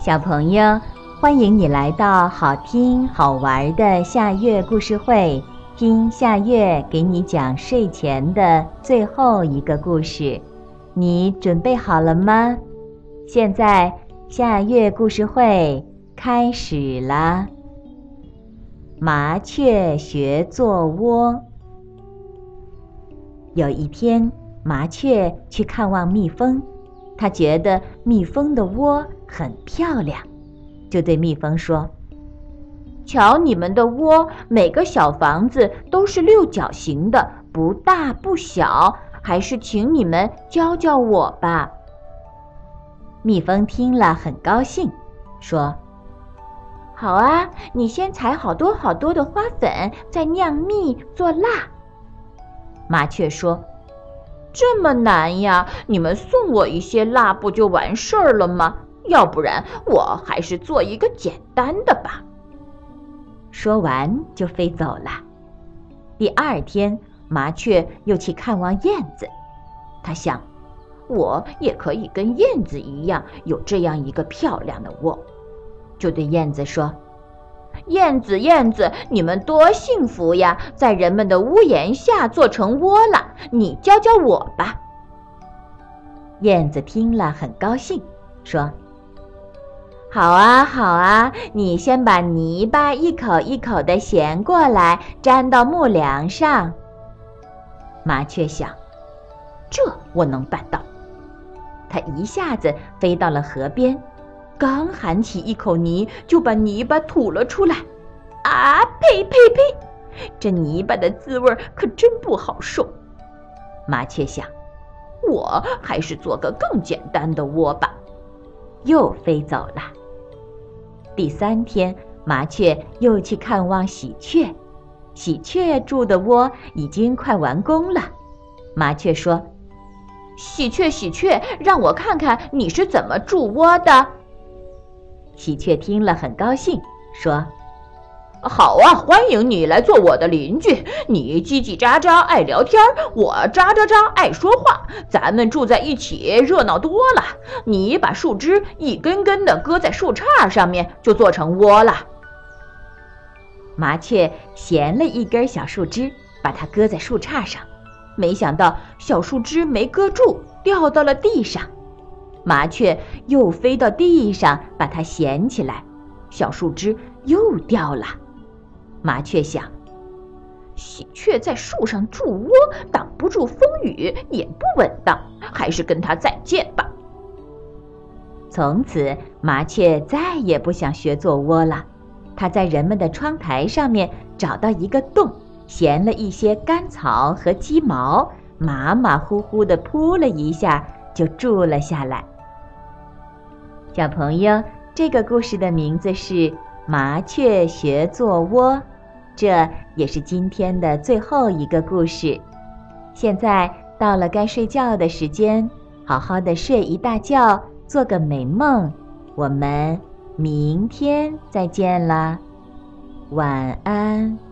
小朋友，欢迎你来到好听好玩的夏月故事会，听夏月给你讲睡前的最后一个故事。你准备好了吗？现在夏月故事会开始了。麻雀学做窝。有一天，麻雀去看望蜜蜂，它觉得蜜蜂的窝。很漂亮，就对蜜蜂说：“瞧你们的窝，每个小房子都是六角形的，不大不小，还是请你们教教我吧。”蜜蜂听了很高兴，说：“好啊，你先采好多好多的花粉，再酿蜜做蜡。”麻雀说：“这么难呀？你们送我一些蜡，不就完事儿了吗？”要不然，我还是做一个简单的吧。说完就飞走了。第二天，麻雀又去看望燕子，他想，我也可以跟燕子一样有这样一个漂亮的窝，就对燕子说：“燕子，燕子，你们多幸福呀，在人们的屋檐下做成窝了。你教教我吧。”燕子听了很高兴，说。好啊，好啊！你先把泥巴一口一口的衔过来，粘到木梁上。麻雀想，这我能办到。它一下子飞到了河边，刚含起一口泥，就把泥巴吐了出来。啊！呸呸呸！这泥巴的滋味可真不好受。麻雀想，我还是做个更简单的窝吧。又飞走了。第三天，麻雀又去看望喜鹊，喜鹊住的窝已经快完工了。麻雀说：“喜鹊，喜鹊，让我看看你是怎么筑窝的。”喜鹊听了很高兴，说。好啊，欢迎你来做我的邻居。你叽叽喳喳爱聊天，我喳喳喳爱说话，咱们住在一起热闹多了。你把树枝一根根的搁在树杈上面，就做成窝了。麻雀衔了一根小树枝，把它搁在树杈上，没想到小树枝没搁住，掉到了地上。麻雀又飞到地上，把它衔起来，小树枝又掉了。麻雀想，喜鹊在树上筑窝，挡不住风雨，也不稳当，还是跟它再见吧。从此，麻雀再也不想学做窝了。它在人们的窗台上面找到一个洞，衔了一些干草和鸡毛，马马虎虎地铺了一下，就住了下来。小朋友，这个故事的名字是《麻雀学做窝》。这也是今天的最后一个故事。现在到了该睡觉的时间，好好的睡一大觉，做个美梦。我们明天再见啦，晚安。